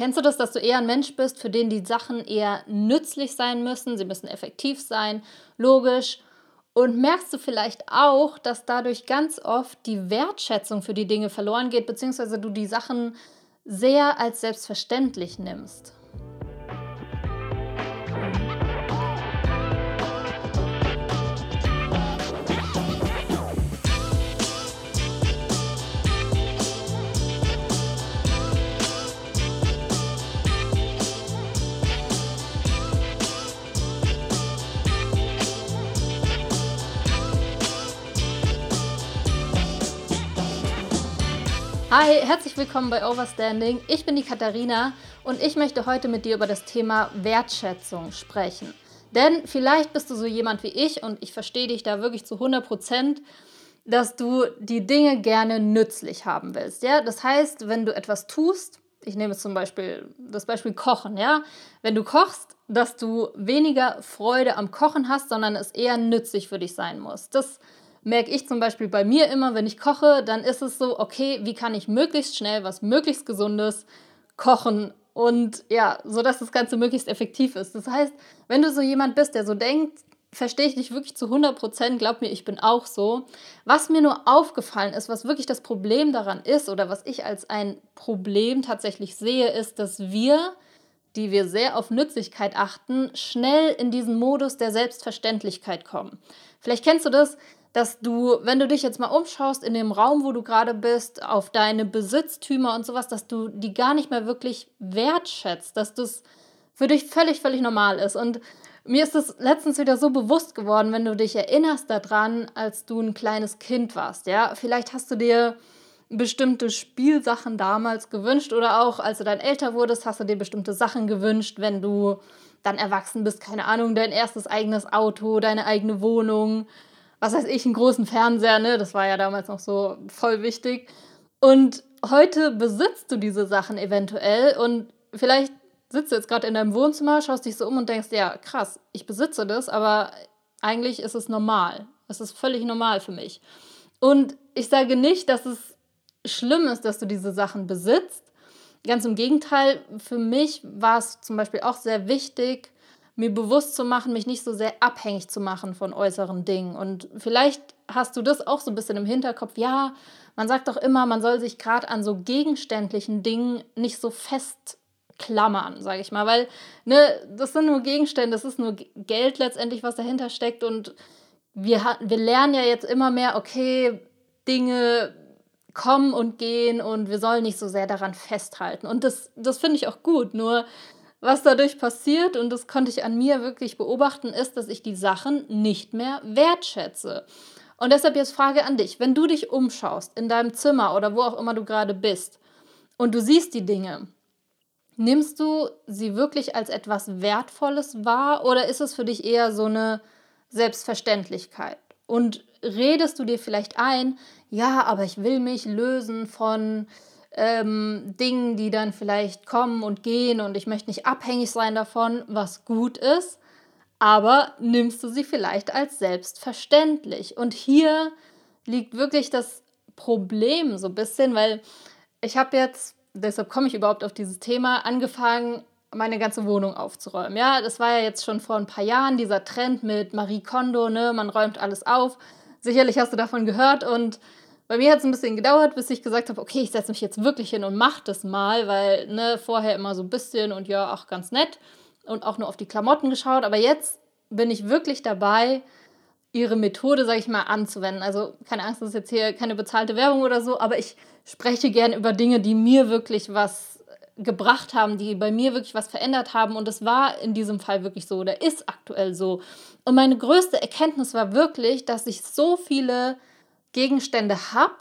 Kennst du das, dass du eher ein Mensch bist, für den die Sachen eher nützlich sein müssen? Sie müssen effektiv sein, logisch. Und merkst du vielleicht auch, dass dadurch ganz oft die Wertschätzung für die Dinge verloren geht, beziehungsweise du die Sachen sehr als selbstverständlich nimmst? Hi, herzlich willkommen bei Overstanding. Ich bin die Katharina und ich möchte heute mit dir über das Thema Wertschätzung sprechen. Denn vielleicht bist du so jemand wie ich und ich verstehe dich da wirklich zu 100 Prozent, dass du die Dinge gerne nützlich haben willst. Ja? Das heißt, wenn du etwas tust, ich nehme zum Beispiel das Beispiel Kochen, ja, wenn du kochst, dass du weniger Freude am Kochen hast, sondern es eher nützlich für dich sein muss. Das merke ich zum Beispiel bei mir immer, wenn ich koche, dann ist es so, okay, wie kann ich möglichst schnell was möglichst Gesundes kochen und ja, so dass das Ganze möglichst effektiv ist. Das heißt, wenn du so jemand bist, der so denkt, verstehe ich dich wirklich zu 100 Prozent, glaub mir, ich bin auch so. Was mir nur aufgefallen ist, was wirklich das Problem daran ist oder was ich als ein Problem tatsächlich sehe, ist, dass wir die wir sehr auf Nützlichkeit achten, schnell in diesen Modus der Selbstverständlichkeit kommen. Vielleicht kennst du das, dass du, wenn du dich jetzt mal umschaust in dem Raum, wo du gerade bist, auf deine Besitztümer und sowas, dass du die gar nicht mehr wirklich wertschätzt, dass das für dich völlig, völlig normal ist. Und mir ist es letztens wieder so bewusst geworden, wenn du dich erinnerst daran, als du ein kleines Kind warst. Ja, vielleicht hast du dir bestimmte Spielsachen damals gewünscht oder auch als du dann älter wurdest, hast du dir bestimmte Sachen gewünscht, wenn du dann erwachsen bist, keine Ahnung, dein erstes eigenes Auto, deine eigene Wohnung, was weiß ich, einen großen Fernseher, ne? Das war ja damals noch so voll wichtig. Und heute besitzt du diese Sachen eventuell und vielleicht sitzt du jetzt gerade in deinem Wohnzimmer, schaust dich so um und denkst, ja, krass, ich besitze das, aber eigentlich ist es normal. Es ist völlig normal für mich. Und ich sage nicht, dass es schlimm ist, dass du diese Sachen besitzt. Ganz im Gegenteil, für mich war es zum Beispiel auch sehr wichtig, mir bewusst zu machen, mich nicht so sehr abhängig zu machen von äußeren Dingen. Und vielleicht hast du das auch so ein bisschen im Hinterkopf. Ja, man sagt doch immer, man soll sich gerade an so gegenständlichen Dingen nicht so festklammern, sage ich mal, weil ne, das sind nur Gegenstände, das ist nur Geld letztendlich, was dahinter steckt. Und wir, wir lernen ja jetzt immer mehr, okay, Dinge kommen und gehen und wir sollen nicht so sehr daran festhalten. Und das, das finde ich auch gut. Nur was dadurch passiert, und das konnte ich an mir wirklich beobachten, ist, dass ich die Sachen nicht mehr wertschätze. Und deshalb jetzt Frage an dich, wenn du dich umschaust in deinem Zimmer oder wo auch immer du gerade bist und du siehst die Dinge, nimmst du sie wirklich als etwas Wertvolles wahr oder ist es für dich eher so eine Selbstverständlichkeit? Und redest du dir vielleicht ein, ja, aber ich will mich lösen von ähm, Dingen, die dann vielleicht kommen und gehen und ich möchte nicht abhängig sein davon, was gut ist, aber nimmst du sie vielleicht als selbstverständlich. Und hier liegt wirklich das Problem so ein bisschen, weil ich habe jetzt, deshalb komme ich überhaupt auf dieses Thema, angefangen, meine ganze Wohnung aufzuräumen. Ja, das war ja jetzt schon vor ein paar Jahren dieser Trend mit Marie Kondo, ne, man räumt alles auf. Sicherlich hast du davon gehört und bei mir hat es ein bisschen gedauert, bis ich gesagt habe, okay, ich setze mich jetzt wirklich hin und mache das mal, weil ne, vorher immer so ein bisschen und ja, auch ganz nett und auch nur auf die Klamotten geschaut. Aber jetzt bin ich wirklich dabei, ihre Methode, sage ich mal, anzuwenden. Also keine Angst, das ist jetzt hier keine bezahlte Werbung oder so, aber ich spreche gern über Dinge, die mir wirklich was gebracht haben, die bei mir wirklich was verändert haben. Und es war in diesem Fall wirklich so oder ist aktuell so. Und meine größte Erkenntnis war wirklich, dass ich so viele Gegenstände habe,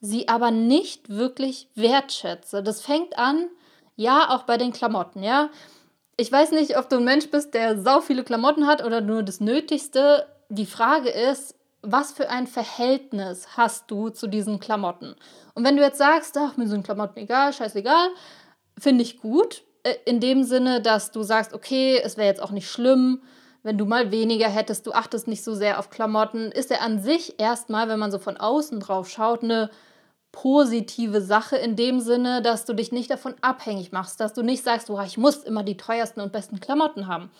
sie aber nicht wirklich wertschätze. Das fängt an, ja, auch bei den Klamotten, ja. Ich weiß nicht, ob du ein Mensch bist, der sau viele Klamotten hat oder nur das Nötigste. Die Frage ist, was für ein Verhältnis hast du zu diesen Klamotten? Und wenn du jetzt sagst, ach, mir sind Klamotten egal, scheißegal, finde ich gut. Äh, in dem Sinne, dass du sagst, okay, es wäre jetzt auch nicht schlimm, wenn du mal weniger hättest, du achtest nicht so sehr auf Klamotten, ist er an sich erstmal, wenn man so von außen drauf schaut, eine positive Sache in dem Sinne, dass du dich nicht davon abhängig machst, dass du nicht sagst, oh, ich muss immer die teuersten und besten Klamotten haben.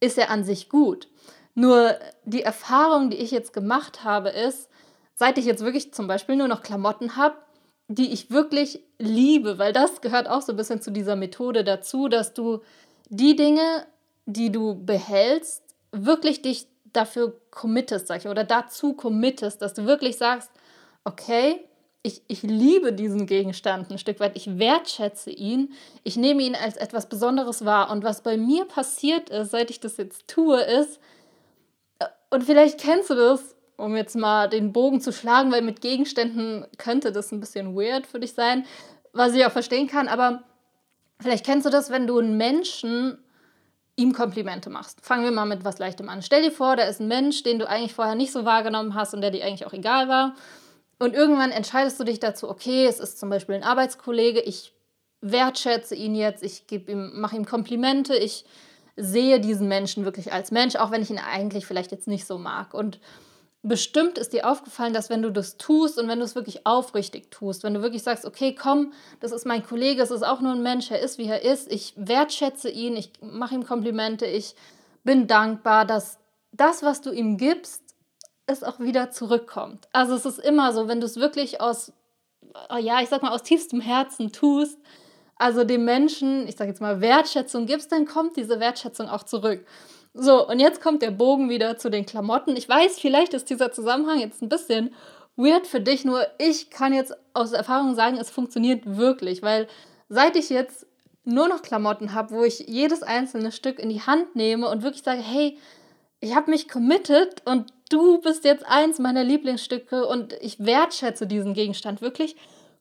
Ist ja an sich gut. Nur die Erfahrung, die ich jetzt gemacht habe, ist, seit ich jetzt wirklich zum Beispiel nur noch Klamotten habe, die ich wirklich liebe, weil das gehört auch so ein bisschen zu dieser Methode dazu, dass du die Dinge, die du behältst, wirklich dich dafür committest, sag ich, oder dazu committest, dass du wirklich sagst, okay, ich, ich liebe diesen Gegenstand ein Stück weit, ich wertschätze ihn, ich nehme ihn als etwas Besonderes wahr. Und was bei mir passiert ist, seit ich das jetzt tue, ist, äh, und vielleicht kennst du das, um jetzt mal den Bogen zu schlagen, weil mit Gegenständen könnte das ein bisschen weird für dich sein, was ich auch verstehen kann, aber vielleicht kennst du das, wenn du einen Menschen ihm Komplimente machst. Fangen wir mal mit was Leichtem an. Stell dir vor, da ist ein Mensch, den du eigentlich vorher nicht so wahrgenommen hast und der dir eigentlich auch egal war. Und irgendwann entscheidest du dich dazu, okay, es ist zum Beispiel ein Arbeitskollege, ich wertschätze ihn jetzt, ich ihm, mache ihm Komplimente, ich sehe diesen Menschen wirklich als Mensch, auch wenn ich ihn eigentlich vielleicht jetzt nicht so mag. Und bestimmt ist dir aufgefallen, dass wenn du das tust und wenn du es wirklich aufrichtig tust, wenn du wirklich sagst, okay, komm, das ist mein Kollege, es ist auch nur ein Mensch, er ist, wie er ist, ich wertschätze ihn, ich mache ihm Komplimente, ich bin dankbar, dass das, was du ihm gibst, es auch wieder zurückkommt. Also es ist immer so, wenn du es wirklich aus, ja, ich sag mal, aus tiefstem Herzen tust, also dem Menschen, ich sag jetzt mal, Wertschätzung gibst, dann kommt diese Wertschätzung auch zurück. So, und jetzt kommt der Bogen wieder zu den Klamotten. Ich weiß, vielleicht ist dieser Zusammenhang jetzt ein bisschen weird für dich, nur ich kann jetzt aus Erfahrung sagen, es funktioniert wirklich, weil seit ich jetzt nur noch Klamotten habe, wo ich jedes einzelne Stück in die Hand nehme und wirklich sage, hey, ich habe mich committed und du bist jetzt eins meiner Lieblingsstücke und ich wertschätze diesen Gegenstand wirklich,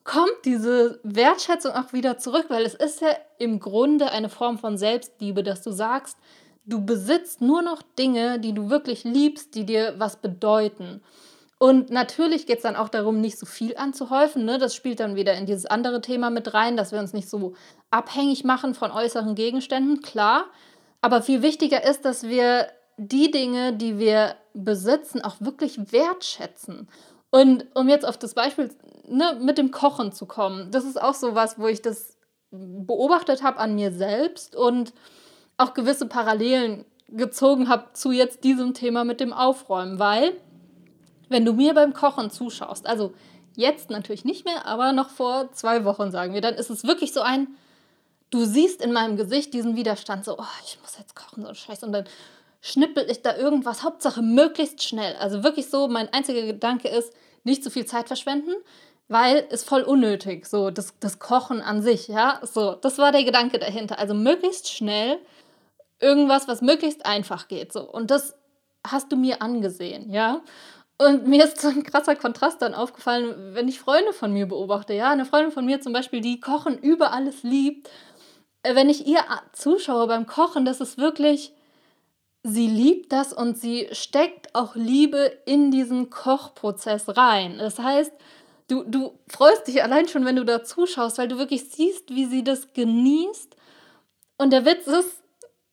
kommt diese Wertschätzung auch wieder zurück, weil es ist ja im Grunde eine Form von Selbstliebe, dass du sagst, Du besitzt nur noch Dinge, die du wirklich liebst, die dir was bedeuten. Und natürlich geht es dann auch darum, nicht so viel anzuhäufen. Ne? Das spielt dann wieder in dieses andere Thema mit rein, dass wir uns nicht so abhängig machen von äußeren Gegenständen, klar. Aber viel wichtiger ist, dass wir die Dinge, die wir besitzen, auch wirklich wertschätzen. Und um jetzt auf das Beispiel ne, mit dem Kochen zu kommen, das ist auch so was, wo ich das beobachtet habe an mir selbst und auch gewisse Parallelen gezogen habe zu jetzt diesem Thema mit dem Aufräumen, weil wenn du mir beim Kochen zuschaust, also jetzt natürlich nicht mehr, aber noch vor zwei Wochen sagen wir, dann ist es wirklich so ein, du siehst in meinem Gesicht diesen Widerstand, so, oh, ich muss jetzt kochen, so ein Scheiß, und dann schnippel ich da irgendwas, Hauptsache möglichst schnell. Also wirklich so, mein einziger Gedanke ist, nicht zu viel Zeit verschwenden, weil es voll unnötig, so das, das Kochen an sich, ja, so, das war der Gedanke dahinter. Also möglichst schnell irgendwas, was möglichst einfach geht. So. Und das hast du mir angesehen, ja. Und mir ist so ein krasser Kontrast dann aufgefallen, wenn ich Freunde von mir beobachte. Ja, eine Freundin von mir zum Beispiel, die Kochen über alles liebt. Äh, wenn ich ihr zuschaue beim Kochen, das ist wirklich, sie liebt das und sie steckt auch Liebe in diesen Kochprozess rein. Das heißt, du, du freust dich allein schon, wenn du da zuschaust, weil du wirklich siehst, wie sie das genießt. Und der Witz ist,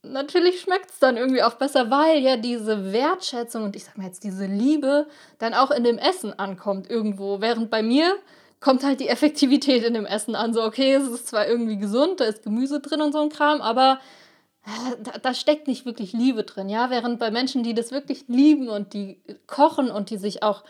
natürlich schmeckt es dann irgendwie auch besser, weil ja diese Wertschätzung und ich sag mal jetzt diese Liebe dann auch in dem Essen ankommt irgendwo. Während bei mir kommt halt die Effektivität in dem Essen an. So, okay, es ist zwar irgendwie gesund, da ist Gemüse drin und so ein Kram, aber äh, da, da, steckt nicht wirklich Liebe drin, ja. Während bei Menschen, die das wirklich lieben und die kochen und die sich auch,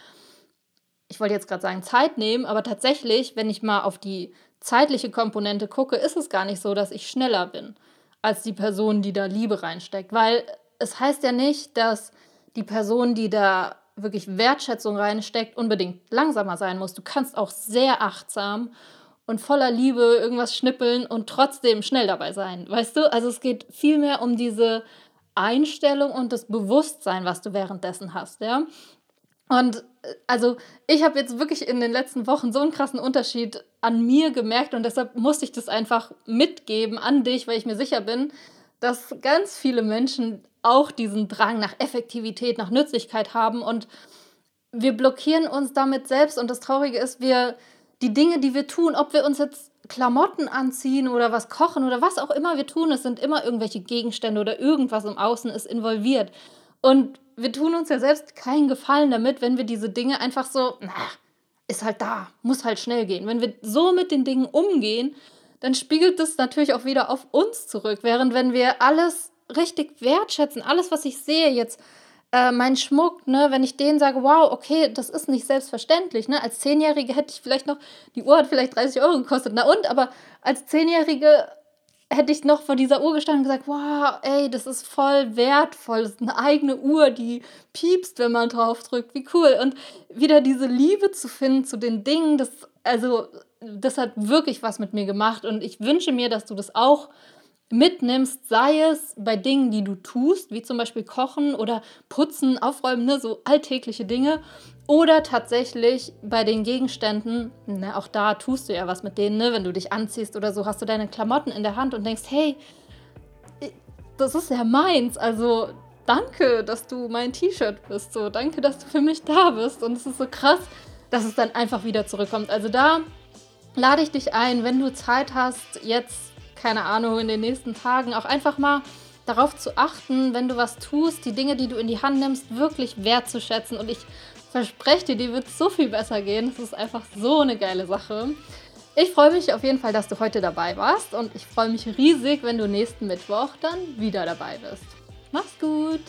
ich wollte jetzt gerade sagen, Zeit nehmen, aber tatsächlich, wenn ich mal auf die zeitliche Komponente gucke, ist es gar nicht so, dass ich schneller bin als die Person, die da Liebe reinsteckt. Weil es heißt ja nicht, dass die Person, die da wirklich Wertschätzung reinsteckt, unbedingt langsamer sein muss. Du kannst auch sehr achtsam und voller Liebe irgendwas schnippeln und trotzdem schnell dabei sein. Weißt du? Also es geht vielmehr um diese Einstellung und das Bewusstsein, was du währenddessen hast, ja. Und äh, also ich habe jetzt wirklich in den letzten Wochen so einen krassen Unterschied an mir gemerkt und deshalb musste ich das einfach mitgeben an dich, weil ich mir sicher bin, dass ganz viele Menschen auch diesen Drang nach Effektivität, nach Nützlichkeit haben und wir blockieren uns damit selbst und das Traurige ist, wir die Dinge, die wir tun, ob wir uns jetzt Klamotten anziehen oder was kochen oder was auch immer wir tun, es sind immer irgendwelche Gegenstände oder irgendwas im Außen ist involviert. Und wir tun uns ja selbst keinen Gefallen damit, wenn wir diese Dinge einfach so, na, ist halt da, muss halt schnell gehen. Wenn wir so mit den Dingen umgehen, dann spiegelt das natürlich auch wieder auf uns zurück. Während wenn wir alles richtig wertschätzen, alles, was ich sehe, jetzt äh, mein Schmuck, ne, wenn ich denen sage, wow, okay, das ist nicht selbstverständlich, ne? Als Zehnjährige hätte ich vielleicht noch, die Uhr hat vielleicht 30 Euro gekostet, na und, aber als Zehnjährige hätte ich noch vor dieser Uhr gestanden und gesagt, wow, ey, das ist voll wertvoll, das ist eine eigene Uhr, die piepst, wenn man drauf drückt, wie cool. Und wieder diese Liebe zu finden zu den Dingen, das, also, das hat wirklich was mit mir gemacht. Und ich wünsche mir, dass du das auch mitnimmst, sei es bei Dingen, die du tust, wie zum Beispiel Kochen oder Putzen, Aufräumen, ne, so alltägliche Dinge, oder tatsächlich bei den Gegenständen, ne, auch da tust du ja was mit denen, ne, wenn du dich anziehst oder so, hast du deine Klamotten in der Hand und denkst, hey, das ist ja meins, also danke, dass du mein T-Shirt bist, so danke, dass du für mich da bist und es ist so krass, dass es dann einfach wieder zurückkommt. Also da lade ich dich ein, wenn du Zeit hast, jetzt keine Ahnung, in den nächsten Tagen auch einfach mal darauf zu achten, wenn du was tust, die Dinge, die du in die Hand nimmst, wirklich wertzuschätzen. Und ich verspreche dir, die wird so viel besser gehen. Das ist einfach so eine geile Sache. Ich freue mich auf jeden Fall, dass du heute dabei warst und ich freue mich riesig, wenn du nächsten Mittwoch dann wieder dabei bist. Mach's gut!